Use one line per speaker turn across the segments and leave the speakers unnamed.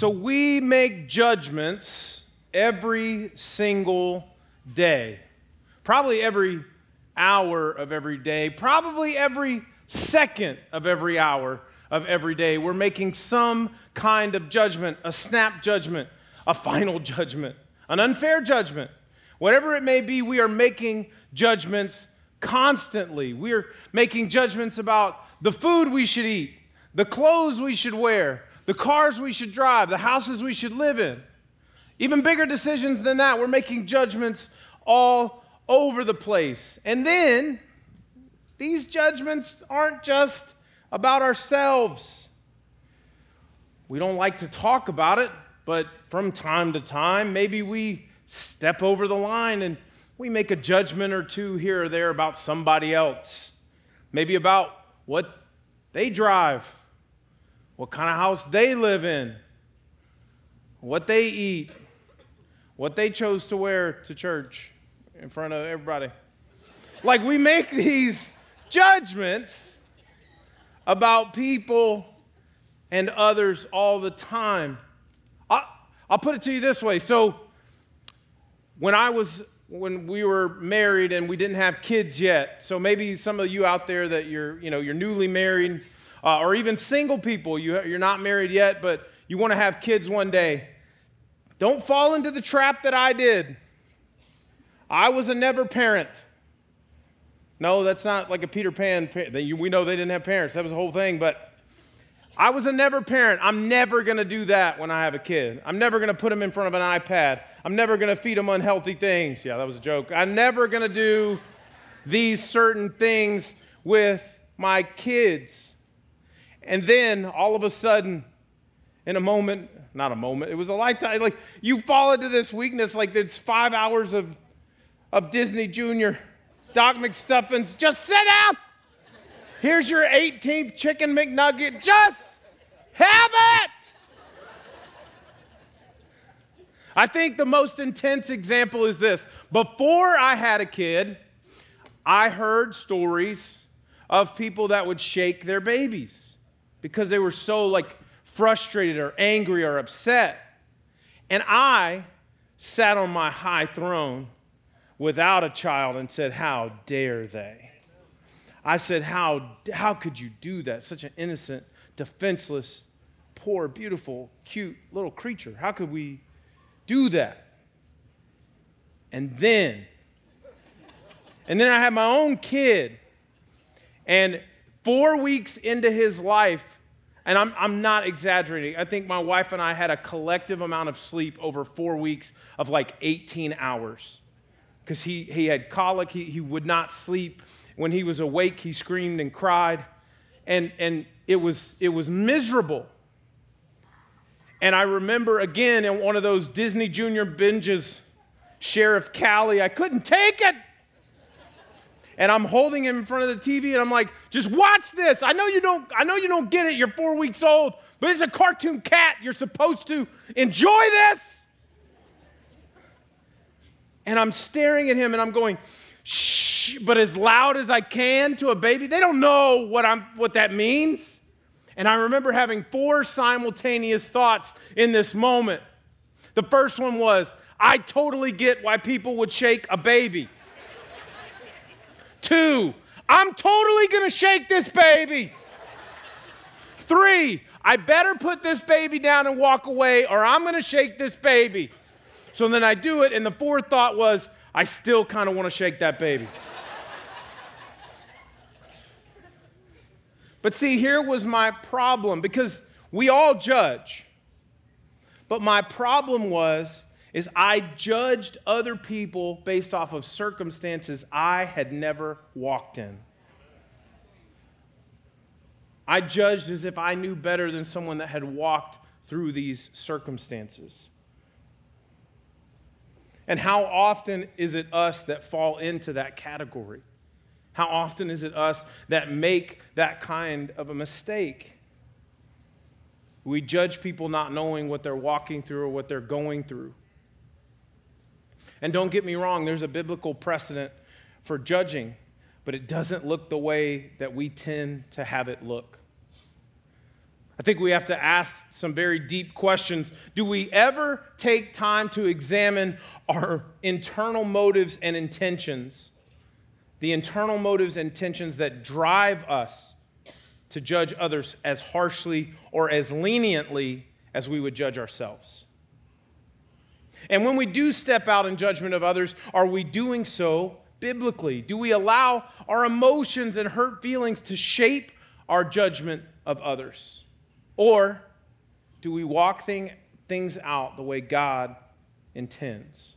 So we make judgments every single day, probably every hour of every day, probably every second of every hour of every day. We're making some kind of judgment, a snap judgment, a final judgment, an unfair judgment. Whatever it may be, we are making judgments constantly. We're making judgments about the food we should eat, the clothes we should wear, the cars we should drive, the houses we should live in. Even bigger decisions than that, we're making judgments all over the place. And then these judgments aren't just about ourselves. We don't like to talk about it, but from time to time, maybe we step over the line and we make a judgment or two here or there about somebody else. Maybe about what they drive, what kind of house they live in, what they eat, what they chose to wear to church in front of everybody. Like we make these judgments about people and others all the time. I'll, I'll put it to you this way. So, when I was when we were married and we didn't have kids yet. So maybe some of you out there that you're, you know, you're newly married, uh, or even single people, you, you're not married yet, but you want to have kids one day. Don't fall into the trap that I did. I was a never parent. No, that's not like a Peter Pan. We know they didn't have parents. That was the whole thing. But I was a never parent. I'm never going to do that when I have a kid. I'm never going to put them in front of an iPad. I'm never going to feed them unhealthy things. Yeah, that was a joke. I'm never going to do these certain things with my kids. And then all of a sudden, in a moment, not a moment, it was a lifetime, like you fall into this weakness, like it's five hours of, of Disney Junior. Doc McStuffins, just sit down. Here's your 18th chicken McNugget. Just have it. I think the most intense example is this. Before I had a kid, I heard stories of people that would shake their babies because they were so like frustrated or angry or upset. And I sat on my high throne without a child and said, How dare they? I said, How, how could you do that? Such an innocent, defenseless, poor, beautiful, cute little creature. How could we do that? And then, and then I had my own kid. And four weeks into his life, and I'm, I'm not exaggerating, I think my wife and I had a collective amount of sleep over four weeks of like 18 hours. Because he, he had colic, he, he would not sleep. When he was awake, he screamed and cried. And, and it, was, it was miserable. And I remember again in one of those Disney Junior binges, Sheriff Callie, I couldn't take it. And I'm holding him in front of the TV and I'm like, just watch this. I know you don't, I know you don't get it. You're four weeks old, but it's a cartoon cat. You're supposed to enjoy this. And I'm staring at him and I'm going, shh, but as loud as I can to a baby. They don't know what, I'm, what that means. And I remember having four simultaneous thoughts in this moment. The first one was, I totally get why people would shake a baby. Two, I'm totally gonna shake this baby. Three, I better put this baby down and walk away, or I'm gonna shake this baby. So then I do it, and the fourth thought was, I still kind of want to shake that baby. but see, here was my problem because we all judge. But my problem was is I judged other people based off of circumstances I had never walked in. I judged as if I knew better than someone that had walked through these circumstances. And how often is it us that fall into that category? How often is it us that make that kind of a mistake? We judge people not knowing what they're walking through or what they're going through. And don't get me wrong, there's a biblical precedent for judging, but it doesn't look the way that we tend to have it look. I think we have to ask some very deep questions. Do we ever take time to examine our internal motives and intentions? The internal motives and intentions that drive us to judge others as harshly or as leniently as we would judge ourselves. And when we do step out in judgment of others, are we doing so biblically? Do we allow our emotions and hurt feelings to shape our judgment of others? Or do we walk thing, things out the way God intends?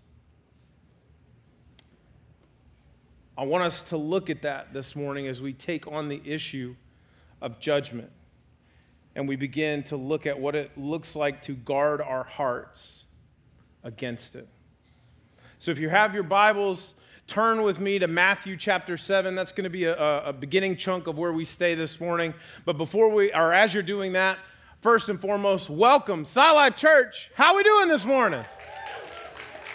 I want us to look at that this morning as we take on the issue of judgment and we begin to look at what it looks like to guard our hearts against it. So if you have your Bibles, turn with me to Matthew chapter 7. That's going to be a, a, beginning chunk of where we stay this morning. But before we, or as you're doing that, first and foremost, welcome, SciLife Church. How are we doing this morning?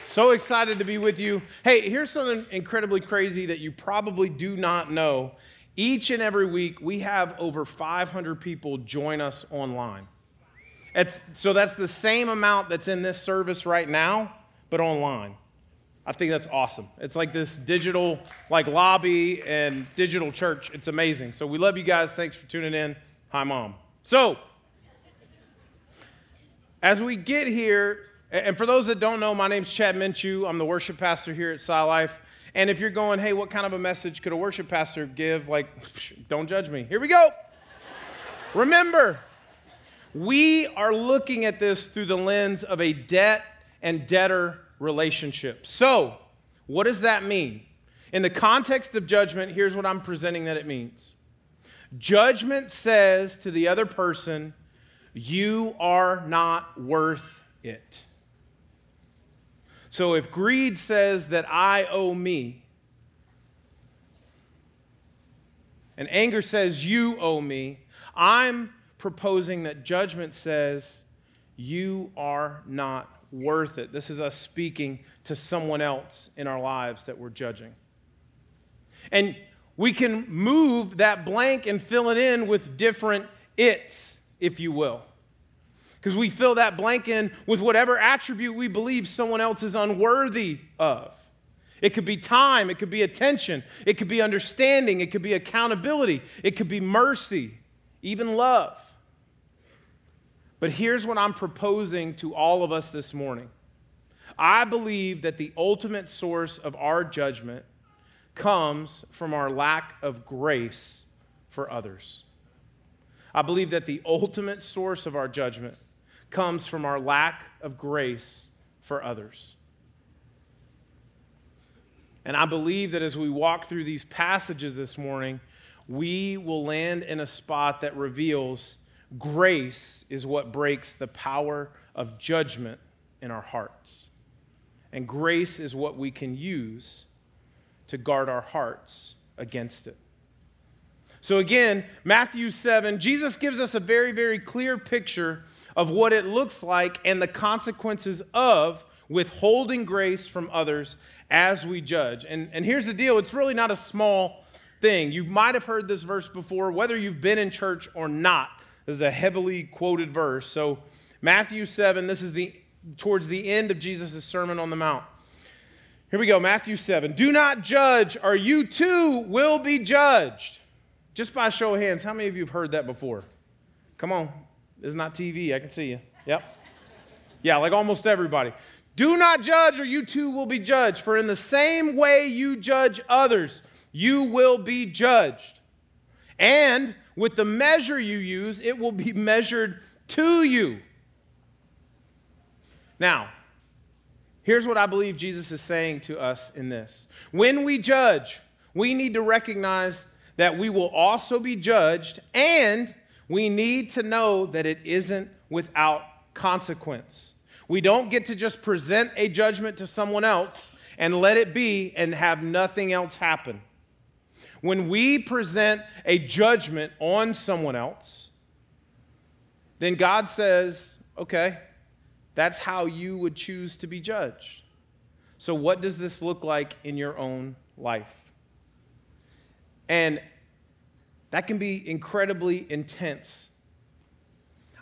So excited to be with you. Hey, here's something incredibly crazy that you probably do not know each and every week, we have over 500 people join us online. It's, so that's the same amount that's in this service right now, but online. I think that's awesome. It's like this digital like lobby and digital church. It's amazing. So we love you guys. Thanks for tuning in. Hi, mom. So as we get here, and for those that don't know, my name's Chad Minchew. I'm the worship pastor here at SciLife. And if you're going, hey, what kind of a message could a worship pastor give? Like, don't judge me. Here we go. Remember, we are looking at this through the lens of a debt and debtor relationship. So, what does that mean? In the context of judgment, here's what I'm presenting that it means judgment says to the other person, You are not worth it. So if greed says that I owe me, and anger says you owe me, I'm proposing that judgment says you are not worth it. This is us speaking to someone else in our lives that we're judging. And we can move that blank and fill it in with different its, if you will because we fill that blank in with whatever attribute we believe someone else is unworthy of. It could be time, it could be attention, it could be understanding, it could be accountability, it could be mercy, even love. But here's what I'm proposing to all of us this morning I believe that the ultimate source of our judgment comes from our lack of grace for others. I believe that the ultimate source of our judgment comes from our lack of grace for others. And I believe that as we walk through these passages this morning, we will land in a spot that reveals grace is what breaks the power of judgment in our hearts. And grace is what we can use to guard our hearts against it. So, again, Matthew 7, Jesus gives us a very, very clear picture of what it looks like and the consequences of withholding grace from others as we judge. And, and here's the deal it's really not a small thing. You might have heard this verse before, whether you've been in church or not. This is a heavily quoted verse. So, Matthew 7, this is the towards the end of Jesus' Sermon on the Mount. Here we go, Matthew 7. Do not judge, or you too will be judged. Just by show of hands, how many of you have heard that before? Come on, this is not TV. I can see you. Yep. Yeah, like almost everybody. Do not judge, or you too will be judged. For in the same way you judge others, you will be judged. And with the measure you use, it will be measured to you. Now, here's what I believe Jesus is saying to us in this. When we judge, we need to recognize that we will also be judged and we need to know that it isn't without consequence. We don't get to just present a judgment to someone else and let it be and have nothing else happen. When we present a judgment on someone else, then God says, okay, that's how you would choose to be judged. So, what does this look like in your own life? And that can be incredibly intense.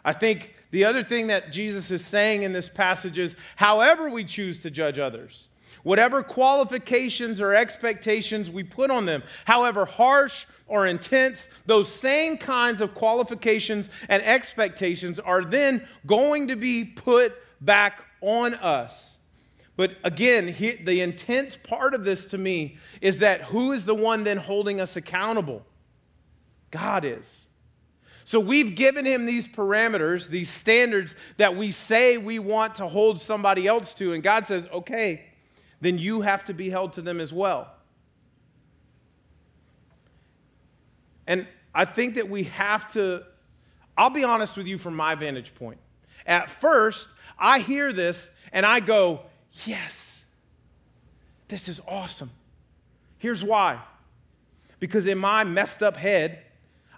I think the other thing that Jesus is saying in this passage is however we choose to judge others, whatever qualifications or expectations we put on them, however harsh or intense, those same kinds of qualifications and expectations are then going to be put back on us. But again, he, the intense part of this to me is that who is the one then holding us accountable? God is. So we've given him these parameters, these standards that we say we want to hold somebody else to. And God says, okay, then you have to be held to them as well. And I think that we have to, I'll be honest with you from my vantage point. At first, I hear this and I go, yes, this is awesome. Here's why. Because in my messed up head,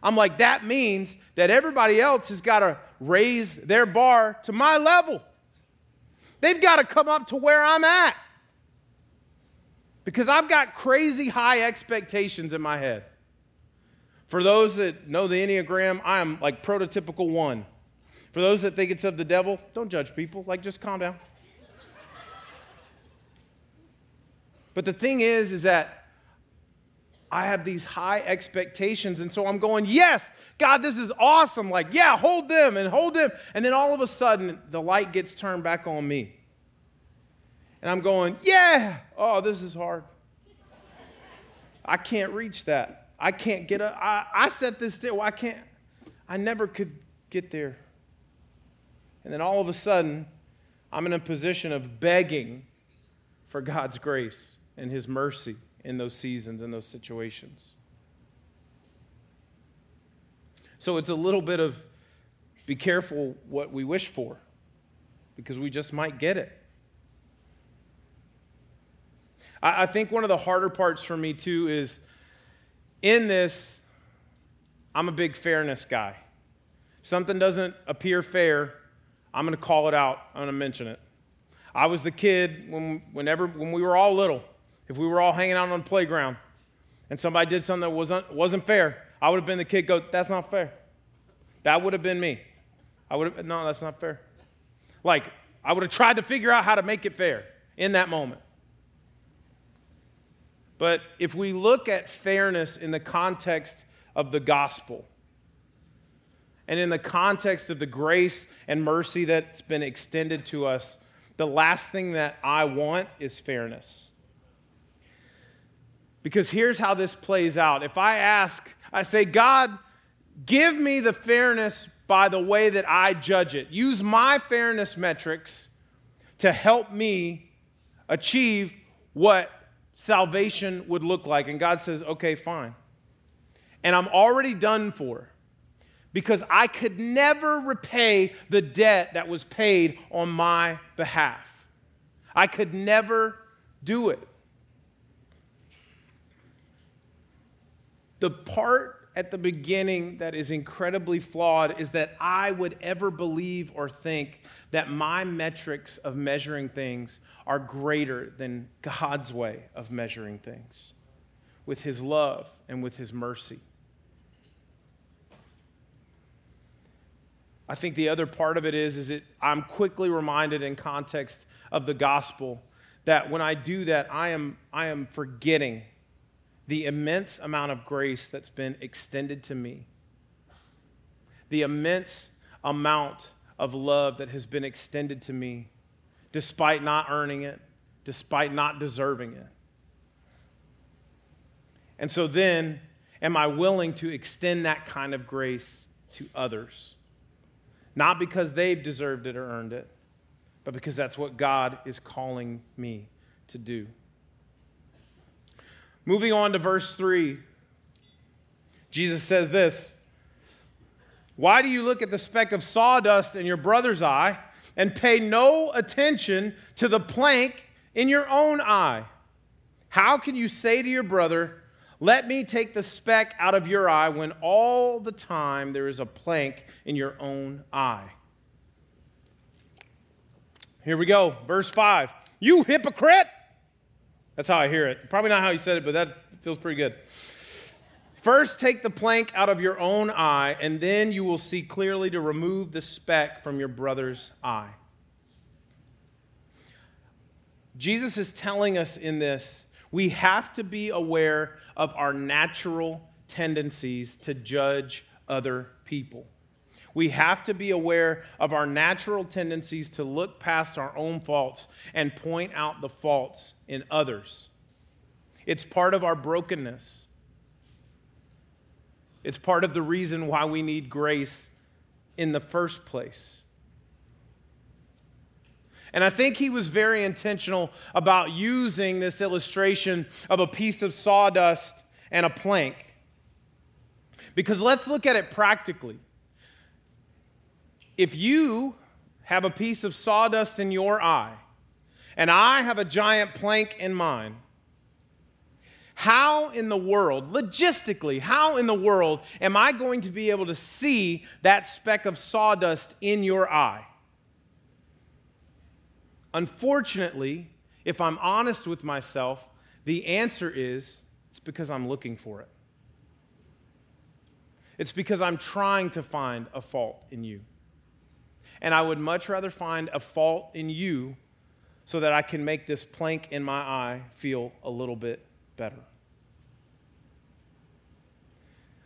I'm like, that means that everybody else has got to raise their bar to my level. They've got to come up to where I'm at. Because I've got crazy high expectations in my head. For those that know the Enneagram, I am like prototypical one. For those that think it's of the devil, don't judge people. Like, just calm down. but the thing is, is that I have these high expectations. And so I'm going, yes, God, this is awesome. Like, yeah, hold them and hold them. And then all of a sudden, the light gets turned back on me. And I'm going, yeah, oh, this is hard. I can't reach that. I can't get up. I, I set this still. I can't. I never could get there. And then all of a sudden, I'm in a position of begging for God's grace and His mercy in those seasons, and those situations. So it's a little bit of be careful what we wish for because we just might get it. I, I think one of the harder parts for me, too, is in this, I'm a big fairness guy. If something doesn't appear fair, I'm going to call it out. I'm going to mention it. I was the kid when, whenever, when we were all little, if we were all hanging out on the playground and somebody did something that wasn't, wasn't fair, I would have been the kid go, that's not fair. That would have been me. I would have, no, that's not fair. Like, I would have tried to figure out how to make it fair in that moment. But if we look at fairness in the context of the gospel, and in the context of the grace and mercy that's been extended to us, the last thing that I want is fairness. Because here's how this plays out. If I ask, I say, God, give me the fairness by the way that I judge it. Use my fairness metrics to help me achieve what salvation would look like. And God says, okay, fine. And I'm already done for because I could never repay the debt that was paid on my behalf. I could never do it. The part at the beginning that is incredibly flawed is that I would ever believe or think that my metrics of measuring things are greater than God's way of measuring things with His love and with His mercy. I think the other part of it is, is that I'm quickly reminded in context of the gospel that when I do that, I am, I am forgetting the immense amount of grace that's been extended to me, the immense amount of love that has been extended to me, despite not earning it, despite not deserving it. And so then, am I willing to extend that kind of grace to others? Not because they've deserved it or earned it, but because that's what God is calling me to do. Moving on to verse 3, Jesus says this Why do you look at the speck of sawdust in your brother's eye and pay no attention to the plank in your own eye? How can you say to your brother, Let me take the speck out of your eye when all the time there is a plank in your own eye? Here we go, verse 5. You hypocrite! That's how I hear it. Probably not how you said it, but that feels pretty good. First, take the plank out of your own eye, and then you will see clearly to remove the speck from your brother's eye. Jesus is telling us in this we have to be aware of our natural tendencies to judge other people. We have to be aware of our natural tendencies to look past our own faults and point out the faults in others. It's part of our brokenness. It's part of the reason why we need grace in the first place. And I think he was very intentional about using this illustration of a piece of sawdust and a plank. Because let's look at it practically. If you have a piece of sawdust in your eye, and I have a giant plank in mine, how in the world, logistically, how in the world am I going to be able to see that speck of sawdust in your eye? Unfortunately, if I'm honest with myself, the answer is it's because I'm looking for it. It's because I'm trying to find a fault in you. And I would much rather find a fault in you so that I can make this plank in my eye feel a little bit better.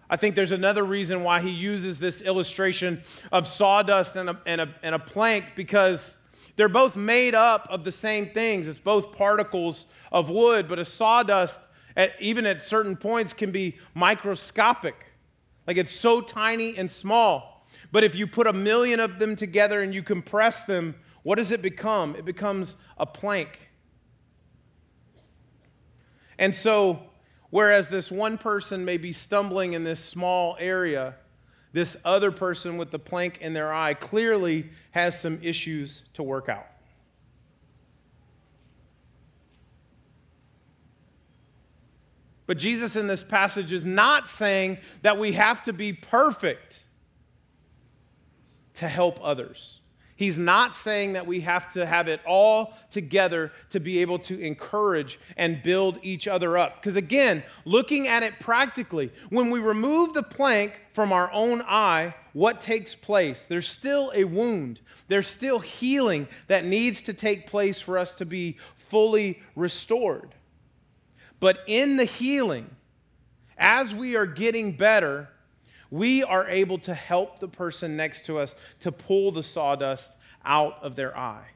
I think there's another reason why he uses this illustration of sawdust and a, and a, and a plank because they're both made up of the same things. It's both particles of wood, but a sawdust, at, even at certain points, can be microscopic. Like it's so tiny and small. But if you put a million of them together and you compress them, what does it become? It becomes a plank. And so, whereas this one person may be stumbling in this small area, this other person with the plank in their eye clearly has some issues to work out. But Jesus in this passage is not saying that we have to be perfect to help others. He's not saying that we have to have it all together to be able to encourage and build each other up. Because again, looking at it practically, when we remove the plank from our own eye, what takes place? There's still a wound. There's still healing that needs to take place for us to be fully restored. But in the healing, as we are getting better, we are able to help the person next to us to pull the sawdust out of their eye.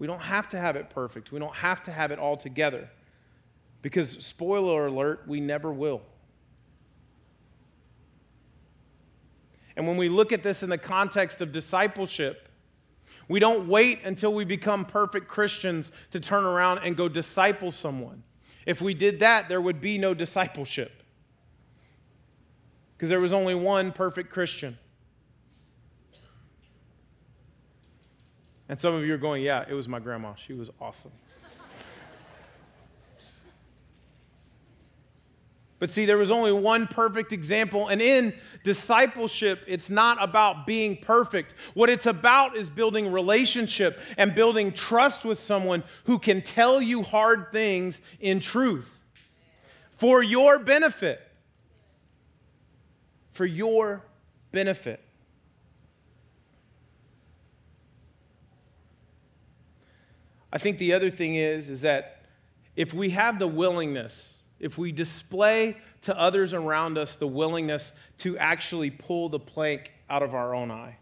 We don't have to have it perfect, we don't have to have it all together. Because, spoiler alert, we never will. And when we look at this in the context of discipleship, we don't wait until we become perfect Christians to turn around and go disciple someone. If we did that, there would be no discipleship because there was only one perfect Christian. And some of you are going, yeah, it was my grandma. She was awesome. But see, there was only one perfect example. And in discipleship, it's not about being perfect. What it's about is building relationship and building trust with someone who can tell you hard things in truth for your benefit for your benefit. I think the other thing is is that if we have the willingness, if we display to others around us the willingness to actually pull the plank out of our own eye,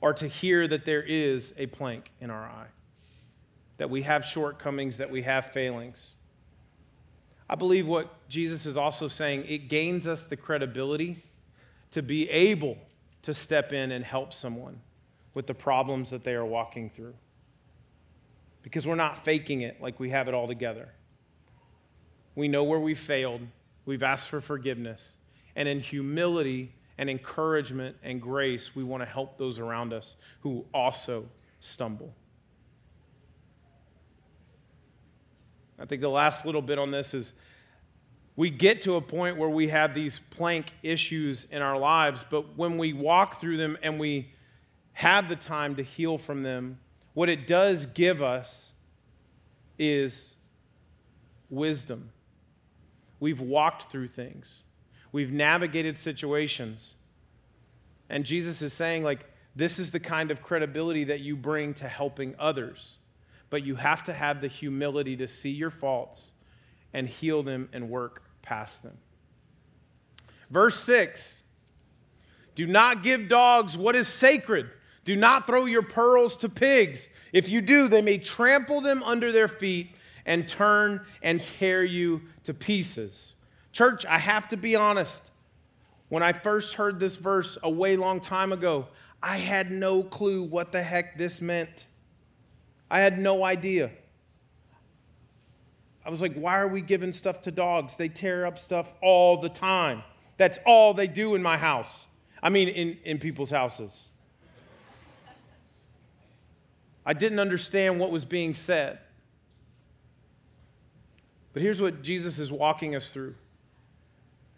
or to hear that there is a plank in our eye, that we have shortcomings, that we have failings, I believe what Jesus is also saying, it gains us the credibility to be able to step in and help someone with the problems that they are walking through. Because we're not faking it like we have it all together. We know where we failed, we've asked for forgiveness, and in humility and encouragement and grace, we want to help those around us who also stumble. I think the last little bit on this is we get to a point where we have these plank issues in our lives, but when we walk through them and we have the time to heal from them, what it does give us is wisdom. We've walked through things, we've navigated situations. And Jesus is saying, like, this is the kind of credibility that you bring to helping others. But you have to have the humility to see your faults and heal them and work past them. Verse 6 Do not give dogs what is sacred. Do not throw your pearls to pigs. If you do, they may trample them under their feet and turn and tear you to pieces. Church, I have to be honest. When I first heard this verse a way long time ago, I had no clue what the heck this meant. I had no idea. I was like, why are we giving stuff to dogs? They tear up stuff all the time. That's all they do in my house. I mean, in, in people's houses. I didn't understand what was being said. But here's what Jesus is walking us through.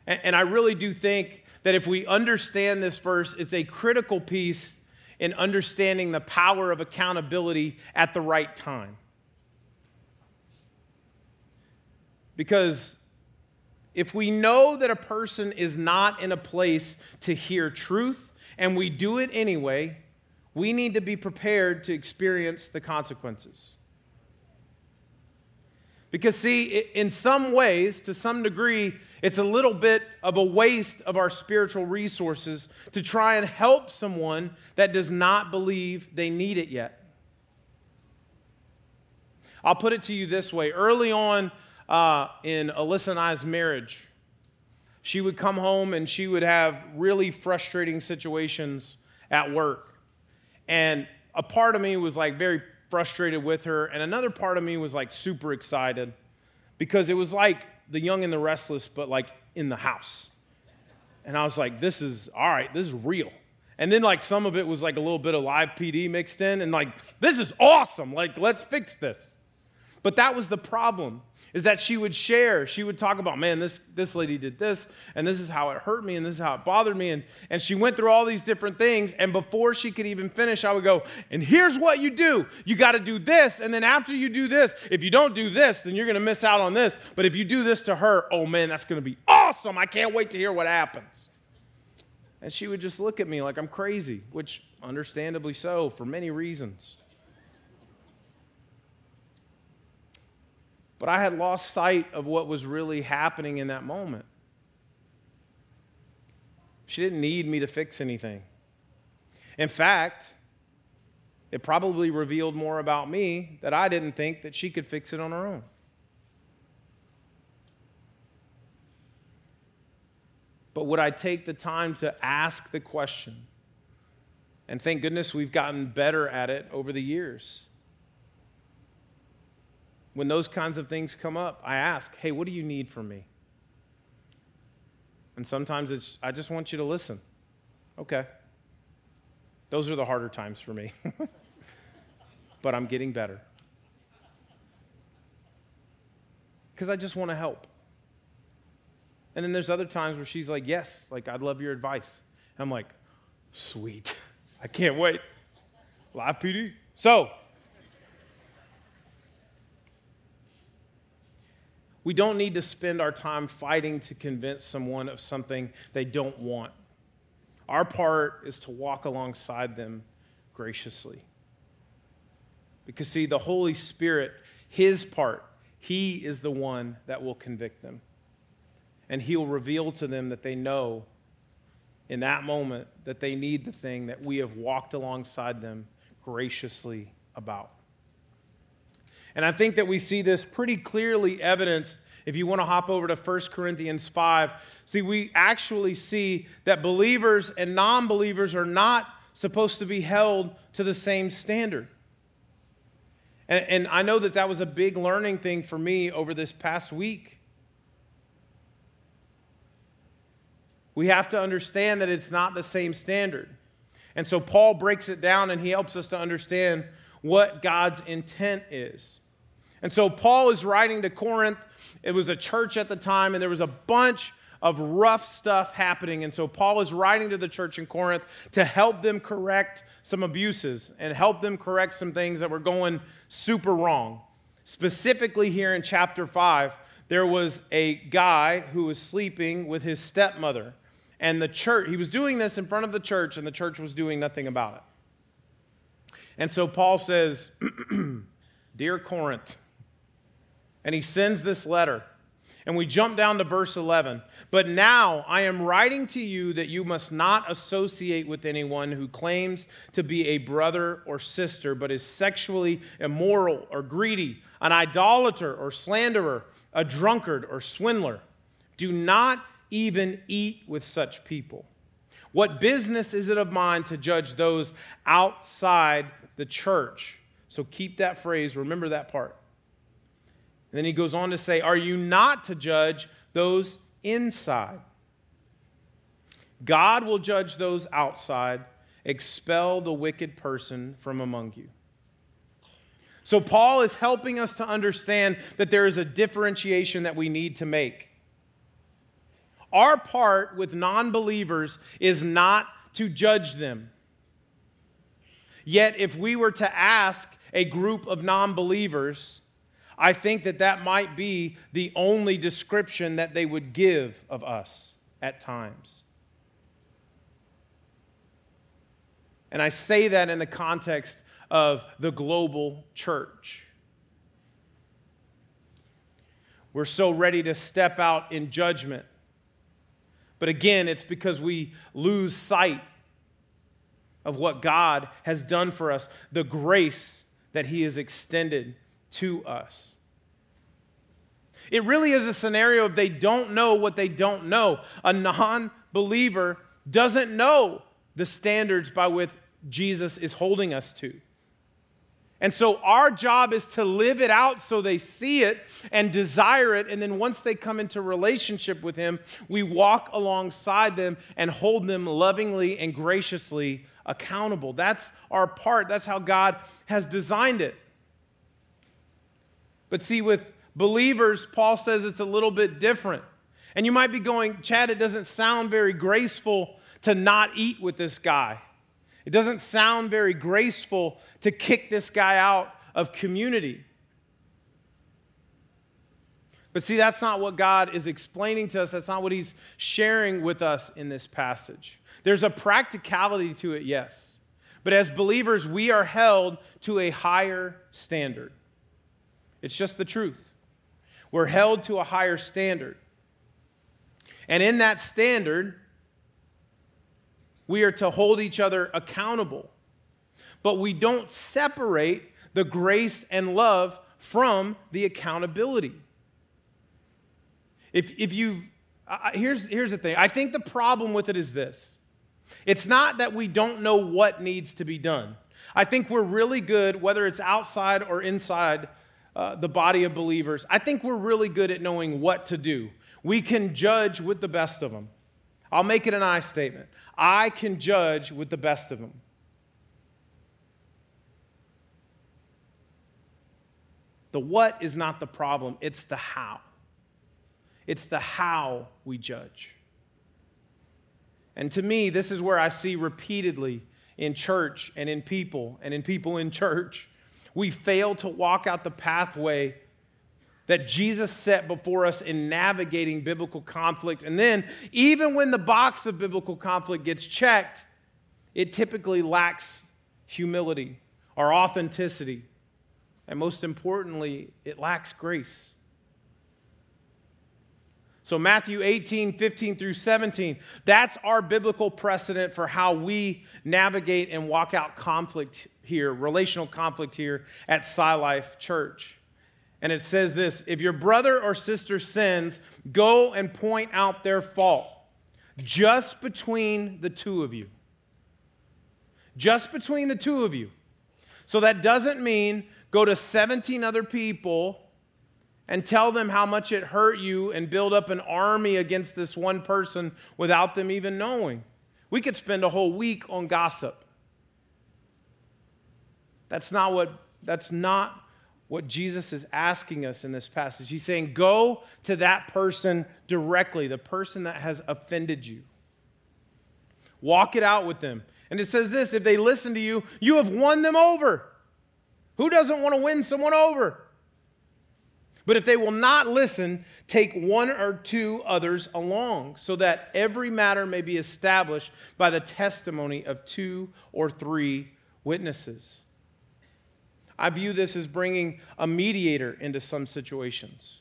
And, and I really do think that if we understand this verse, it's a critical piece in understanding the power of accountability at the right time. Because if we know that a person is not in a place to hear truth and we do it anyway, we need to be prepared to experience the consequences. Because, see, in some ways, to some degree, it's a little bit of a waste of our spiritual resources to try and help someone that does not believe they need it yet. I'll put it to you this way early on, uh, in Alyssa and I's marriage. She would come home and she would have really frustrating situations at work. And a part of me was like very frustrated with her, and another part of me was like super excited because it was like the young and the restless, but like in the house. And I was like, this is all right, this is real. And then like some of it was like a little bit of live PD mixed in, and like, this is awesome. Like, let's fix this. But that was the problem is that she would share. She would talk about, man, this, this lady did this, and this is how it hurt me, and this is how it bothered me. And, and she went through all these different things. And before she could even finish, I would go, and here's what you do you got to do this. And then after you do this, if you don't do this, then you're going to miss out on this. But if you do this to her, oh man, that's going to be awesome. I can't wait to hear what happens. And she would just look at me like I'm crazy, which understandably so for many reasons. But I had lost sight of what was really happening in that moment. She didn't need me to fix anything. In fact, it probably revealed more about me that I didn't think that she could fix it on her own. But would I take the time to ask the question? And thank goodness we've gotten better at it over the years when those kinds of things come up, I ask, hey, what do you need from me? And sometimes it's, I just want you to listen. Okay. Those are the harder times for me. but I'm getting better. Because I just want to help. And then there's other times where she's like, yes, like, I'd love your advice. And I'm like, sweet. I can't wait. Live PD. So, We don't need to spend our time fighting to convince someone of something they don't want. Our part is to walk alongside them graciously. Because, see, the Holy Spirit, His part, He is the one that will convict them. And He'll reveal to them that they know in that moment that they need the thing that we have walked alongside them graciously about. And I think that we see this pretty clearly evidenced if you want to hop over to 1 Corinthians 5. See, we actually see that believers and non believers are not supposed to be held to the same standard. And, and, I know that that was a big learning thing for me over this past week. We have to understand that it's not the same standard. And so Paul breaks it down and he helps us to understand what God's intent is. And so Paul is writing to Corinth. It was a church at the time, and there was a bunch of rough stuff happening. And so Paul is writing to the church in Corinth to help them correct some abuses and help them correct some things that were going super wrong. Specifically, here in chapter 5, there was a guy who was sleeping with his stepmother. And the church, he was doing this in front of the church, and the church was doing nothing about it. And so Paul says, Dear Corinth, and he sends this letter. And we jump down to verse 11. But now I am writing to you that you must not associate with anyone who claims to be a brother or sister, but is sexually immoral or greedy, an idolater or slanderer, a drunkard or swindler. Do not even eat with such people. What business is it of mine to judge those outside the church? So keep that phrase, remember that part. And then he goes on to say, Are you not to judge those inside? God will judge those outside, expel the wicked person from among you. So, Paul is helping us to understand that there is a differentiation that we need to make. Our part with non believers is not to judge them. Yet, if we were to ask a group of non believers, I think that that might be the only description that they would give of us at times. And I say that in the context of the global church. We're so ready to step out in judgment. But again, it's because we lose sight of what God has done for us, the grace that He has extended to us. It really is a scenario of they don't know what they don't know. A non believer doesn't know the standards by which Jesus is holding us to. And so our job is to live it out so they see it and desire it. And then once they come into relationship with Him, we walk alongside them and hold them lovingly and graciously accountable. That's our part. That's how God has designed it. But see, with believers, Paul says it's a little bit different. And you might be going, Chad, it doesn't sound very graceful to not eat with this guy. It doesn't sound very graceful to kick this guy out of community. But see, that's not what God is explaining to us. That's not what He's sharing with us in this passage. There's a practicality to it, yes. But as believers, we are held to a higher standard. It's just the truth. We're held to a higher standard. And in that standard, we are to hold each other accountable. But we don't separate the grace and love from the accountability. If, if you've, uh, here's, here's the thing I think the problem with it is this it's not that we don't know what needs to be done. I think we're really good, whether it's outside or inside uh, the body of believers, I think we're really good at knowing what to do. We can judge with the best of them. I'll make it an I statement. I can judge with the best of them. The what is not the problem, it's the how. It's the how we judge. And to me, this is where I see repeatedly in church and in people and in people in church we fail to walk out the pathway that Jesus set before us in navigating biblical conflict. And then, even when the box of biblical conflict gets checked, it typically lacks humility or authenticity. And most importantly, it lacks grace. So, Matthew 18, 15 through 17, that's our biblical precedent for how we navigate and walk out conflict here, relational conflict here at SciLife Church. And it says this if your brother or sister sins, go and point out their fault just between the two of you. Just between the two of you. So that doesn't mean go to 17 other people and tell them how much it hurt you and build up an army against this one person without them even knowing. We could spend a whole week on gossip. That's not what, that's not what Jesus is asking us in this passage. He's saying, go to that person directly, the person that has offended you. Walk it out with them. And it says this if they listen to you, you have won them over. Who doesn't want to win someone over? But if they will not listen, take one or two others along, so that every matter may be established by the testimony of two or three witnesses. I view this as bringing a mediator into some situations.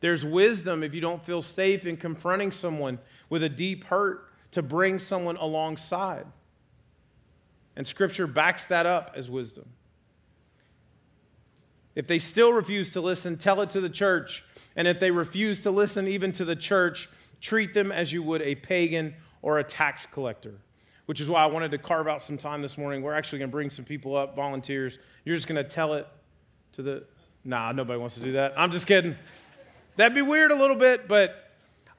There's wisdom if you don't feel safe in confronting someone with a deep hurt to bring someone alongside. And Scripture backs that up as wisdom. If they still refuse to listen, tell it to the church. And if they refuse to listen even to the church, treat them as you would a pagan or a tax collector. Which is why I wanted to carve out some time this morning. We're actually going to bring some people up, volunteers. You're just going to tell it to the. Nah, nobody wants to do that. I'm just kidding. That'd be weird a little bit, but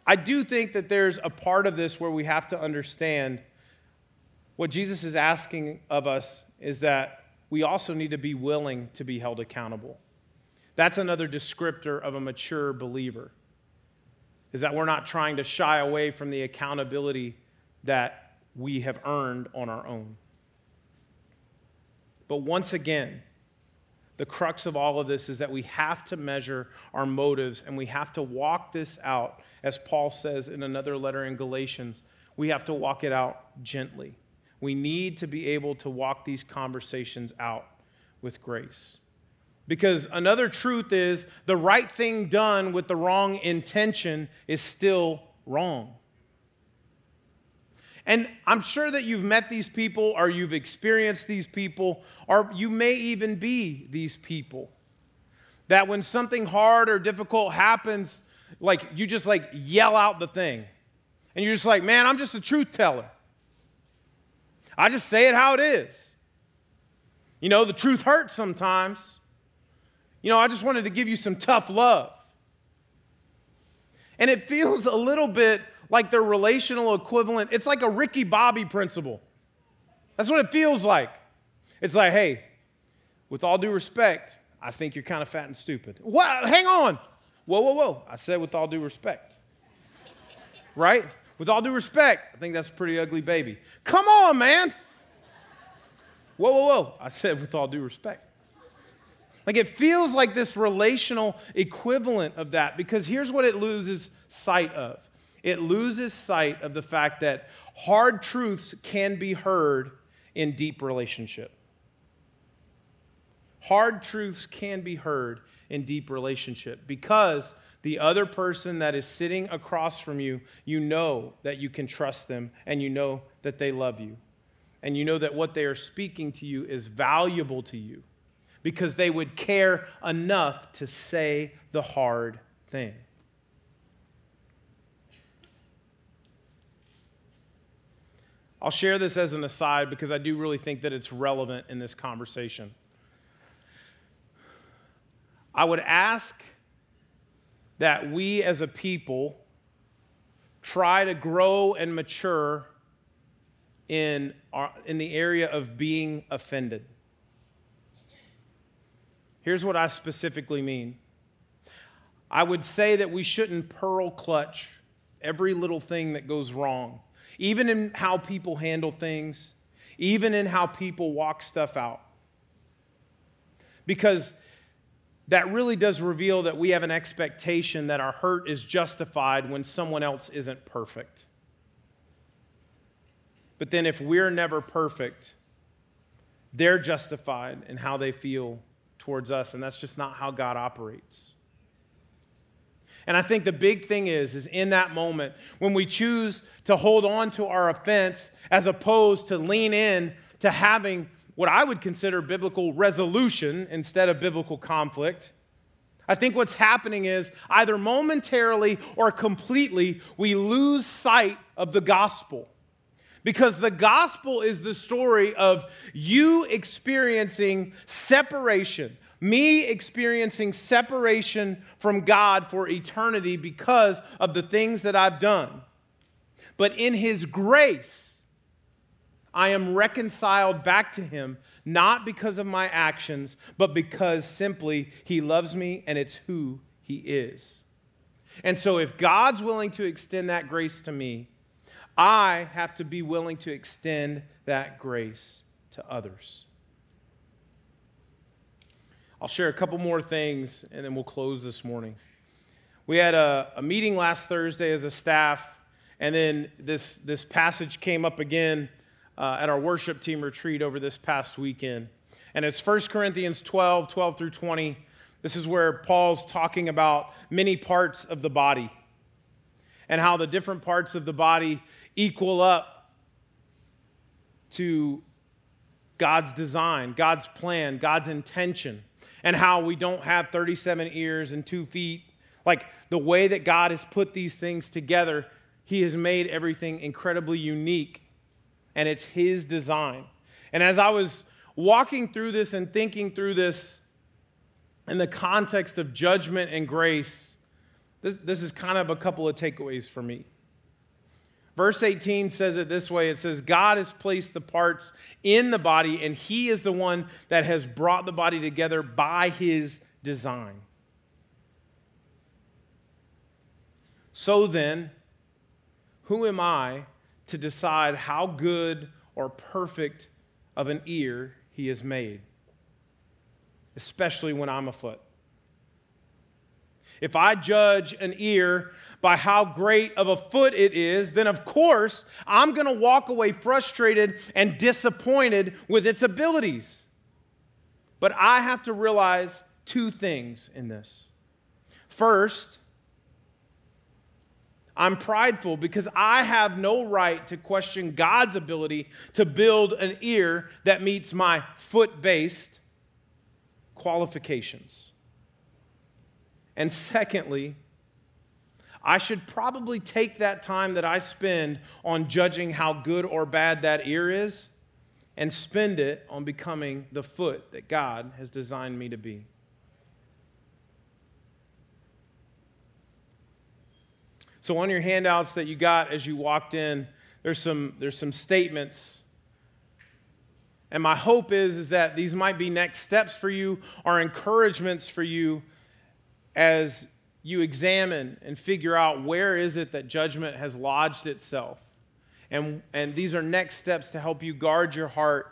I do think that there's a part of this where we have to understand what Jesus is asking of us is that we also need to be willing to be held accountable. That's another descriptor of a mature believer. Is that we're not trying to shy away from the accountability that we have earned on our own. But once again, the crux of all of this is that we have to measure our motives and we have to walk this out, as Paul says in another letter in Galatians. We have to walk it out gently. We need to be able to walk these conversations out with grace. Because another truth is the right thing done with the wrong intention is still wrong. And I'm sure that you've met these people or you've experienced these people, or you may even be these people. That when something hard or difficult happens, like you just like yell out the thing. And you're just like, man, I'm just a truth teller. I just say it how it is. You know, the truth hurts sometimes. You know, I just wanted to give you some tough love. And it feels a little bit like their relational equivalent. It's like a Ricky Bobby principle. That's what it feels like. It's like, hey, with all due respect, I think you're kind of fat and stupid. What? Hang on. Whoa, whoa, whoa. I said with all due respect. right? With all due respect, I think that's a pretty ugly baby. Come on, man. Whoa, whoa, whoa. I said with all due respect. Like it feels like this relational equivalent of that because here's what it loses sight of it loses sight of the fact that hard truths can be heard in deep relationship. Hard truths can be heard in deep relationship because the other person that is sitting across from you, you know that you can trust them and you know that they love you. And you know that what they are speaking to you is valuable to you because they would care enough to say the hard thing. I'll share this as an aside because I do really think that it's relevant in this conversation. I would ask that we as a people try to grow and mature in, our, in the area of being offended. Here's what I specifically mean I would say that we shouldn't pearl clutch every little thing that goes wrong even in how people handle things, even in how people walk stuff out. Because that really does reveal that we have an expectation that our hurt is justified when someone else isn't perfect. But then, if we're never perfect, they're justified in how they feel towards us, and that's just not how God operates. And I think the big thing is, is in that moment, when we choose to hold on to our offense as opposed to lean in to having what I would consider biblical resolution instead of biblical conflict, I think what's happening is either momentarily or completely, we lose sight of the gospel. Because the gospel is the story of you experiencing separation, me experiencing separation from God for eternity because of the things that I've done. But in His grace, I am reconciled back to Him, not because of my actions, but because simply He loves me and it's who He is. And so, if God's willing to extend that grace to me, I have to be willing to extend that grace to others. I'll share a couple more things and then we'll close this morning. We had a, a meeting last Thursday as a staff, and then this, this passage came up again uh, at our worship team retreat over this past weekend. And it's 1 Corinthians 12, 12 through 20. This is where Paul's talking about many parts of the body and how the different parts of the body equal up to God's design, God's plan, God's intention, and how we don't have 37 ears and two feet. Like the way that God has put these things together, He has made everything incredibly unique, and it's His design. And as I was walking through this and thinking through this in the context of judgment and grace, this, this is kind of a couple of takeaways for me. Verse 18 says it this way it says, God has placed the parts in the body, and He is the one that has brought the body together by His design. So then, who am I to decide how good or perfect of an ear He has made? Especially when I'm afoot. If I judge an ear by how great of a foot it is, then of course I'm going to walk away frustrated and disappointed with its abilities. But I have to realize two things in this. First, I'm prideful because I have no right to question God's ability to build an ear that meets my foot based qualifications. And secondly, I should probably take that time that I spend on judging how good or bad that ear is and spend it on becoming the foot that God has designed me to be. So, on your handouts that you got as you walked in, there's some, there's some statements. And my hope is, is that these might be next steps for you or encouragements for you as you examine and figure out where is it that judgment has lodged itself. And, and these are next steps to help you guard your heart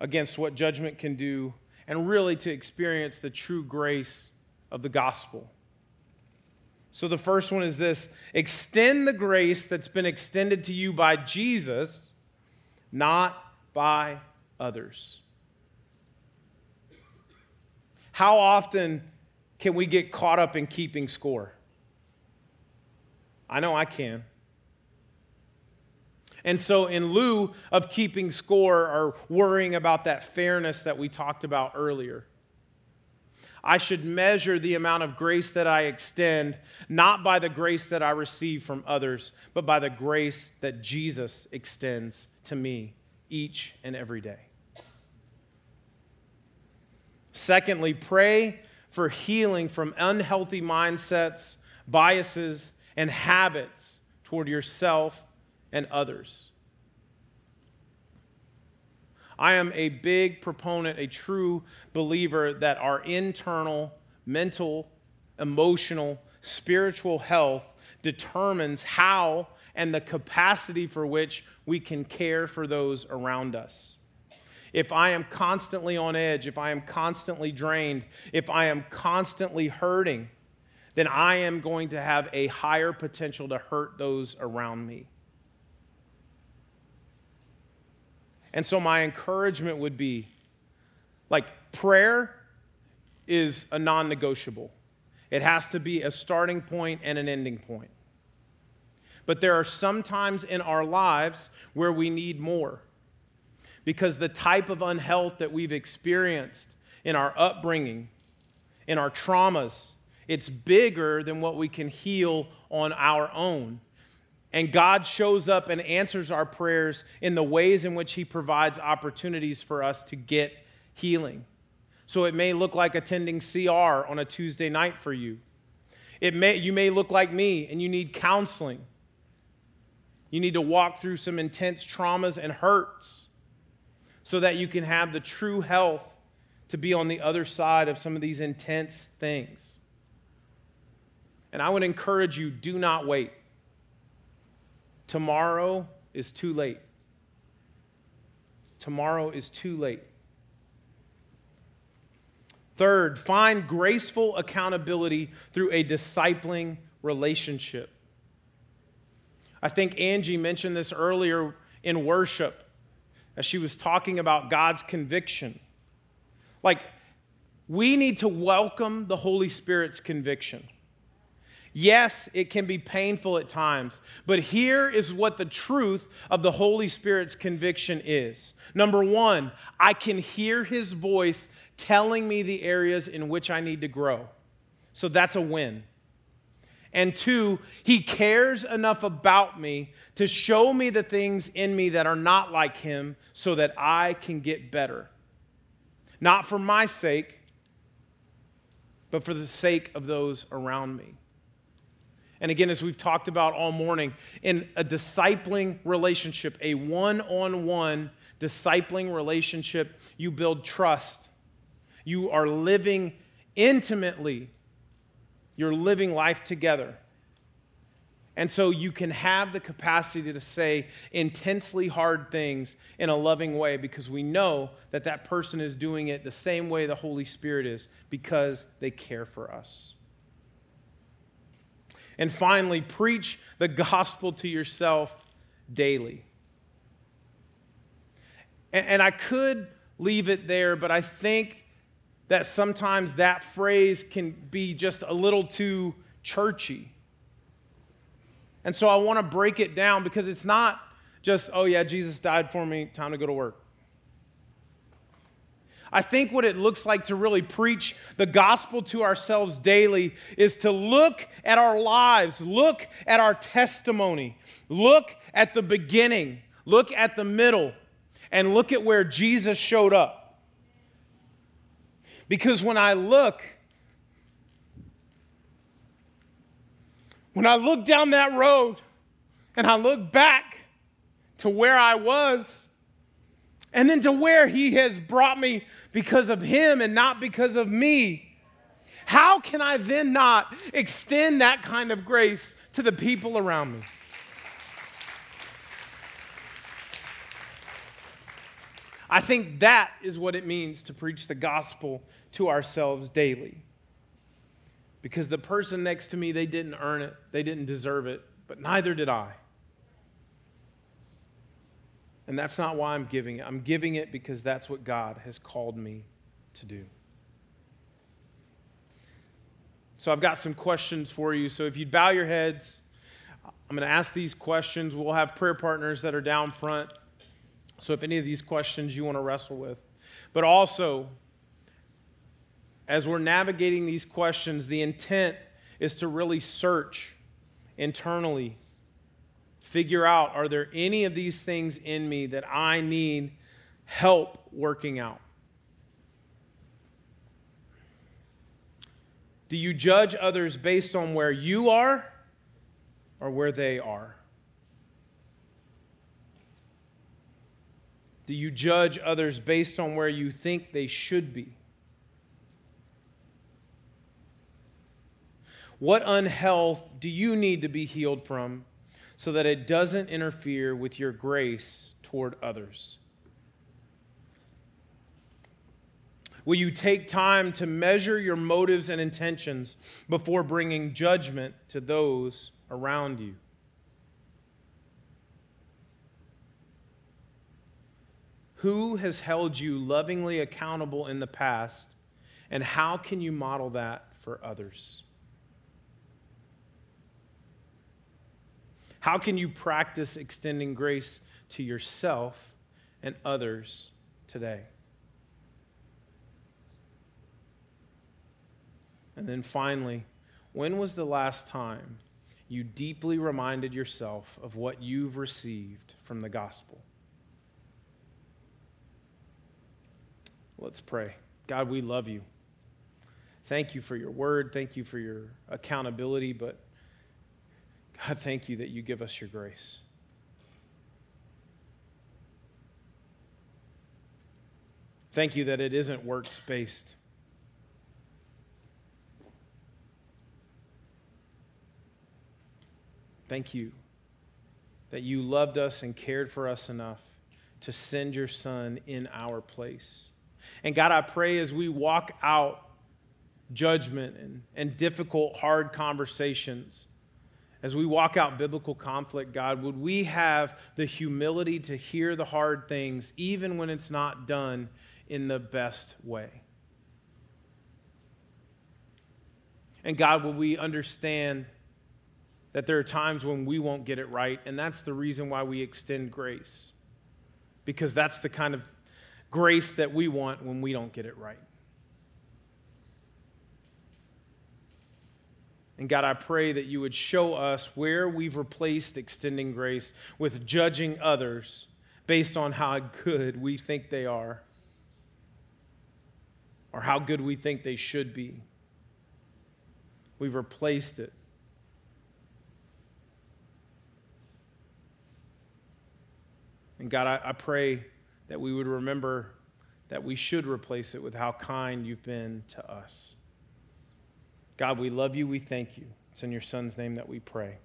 against what judgment can do and really to experience the true grace of the gospel. So the first one is this extend the grace that's been extended to you by Jesus, not by others. How often can we get caught up in keeping score? I know I can. And so, in lieu of keeping score or worrying about that fairness that we talked about earlier, I should measure the amount of grace that I extend, not by the grace that I receive from others, but by the grace that Jesus extends to me each and every day. Secondly, pray for healing from unhealthy mindsets, biases, and habits toward yourself and others. I am a big proponent, a true believer that our internal, mental, emotional, spiritual health determines how and the capacity for which we can care for those around us if I am constantly on edge, if I am constantly drained, if I am constantly hurting, then I am going to have a higher potential to hurt those around me. And so, my encouragement would be like, prayer is a non negotiable, it has to be a starting point and an ending point. But there are some times in our lives where we need more because the type of unhealth that we've experienced in our upbringing, in our traumas, it's bigger than what we can heal on our own. And God shows up and answers our prayers in the ways in which He provides opportunities for us to get healing. So it may look like attending CR on a Tuesday night for you. It may, you may look like me and you need counseling. You need to walk through some intense traumas and hurts so that you can have the true health to be on the other side of some of these intense things. And I would encourage you do not wait. Tomorrow is too late. Tomorrow is too late. Third, find graceful accountability through a discipling relationship. I think Angie mentioned this earlier in worship as she was talking about God's conviction. Like, we need to welcome the Holy Spirit's conviction. Yes, it can be painful at times, but here is what the truth of the Holy Spirit's conviction is. Number one, I can hear His voice telling me the areas in which I need to grow. So that's a win. And two, He cares enough about me to show me the things in me that are not like Him so that I can get better. Not for my sake, but for the sake of those around me. And again, as we've talked about all morning, in a discipling relationship, a one on one discipling relationship, you build trust. You are living intimately, you're living life together. And so you can have the capacity to say intensely hard things in a loving way because we know that that person is doing it the same way the Holy Spirit is because they care for us. And finally, preach the gospel to yourself daily. And, I could leave it there, but I think that sometimes that phrase can be just a little too churchy. And so I want to break it down because it's not just, oh, yeah, Jesus died for me, time to go to work. I think what it looks like to really preach the gospel to ourselves daily is to look at our lives, look at our testimony, look at the beginning, look at the middle, and look at where Jesus showed up. Because when I look, when I look down that road and I look back to where I was, and then to where He has brought me because of Him and not because of me. How can I then not extend that kind of grace to the people around me? I think that is what it means to preach the gospel to ourselves daily. Because the person next to me, they didn't earn it, they didn't deserve it, but neither did I. And that's not why I'm giving it. I'm giving it because that's what God has called me to do. So I've got some questions for you. So if you'd bow your heads, I'm going to ask these questions. We'll have prayer partners that are down front. So if any of these questions you want to wrestle with, but also, as we're navigating these questions, the intent is to really search internally figure out are there any of these things in me that I need help working out? Do you judge others based on where you are or where they are? Do you judge others based on where you think they should be? What unhealth do you need to be healed from so that it doesn't interfere with your grace toward others? Will you take time to measure your motives and intentions before bringing judgment to those around you? Who has held you lovingly accountable in the past, and how can you model that for others? How can you practice extending grace to yourself and others today? And then finally, when was the last time you deeply reminded yourself of what you've received from the gospel? Let's pray. God, we love you. Thank you for your word. Thank you for your accountability, but God, thank you that you give us your grace. Thank you that it isn't works based. Thank you that you loved us and cared for us enough to send your son in our place. And God, I pray as we walk out judgment and, and difficult, hard conversations, as we walk out biblical conflict, God, would we have the humility to hear the hard things, even when it's not done in the best way? And God, would we understand that there are times when we won't get it right, and that's the reason why we extend grace, because that's the kind of grace that we want when we don't get it right. And God, I pray that you would show us where we've replaced extending grace with judging others based on how good we think they are or how good we think they should be. We've replaced it. And God, I, I pray that we would remember that we should replace it with how kind you've been to us. God, we love you. We thank you. It's in your son's name that we pray.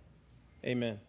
Amen.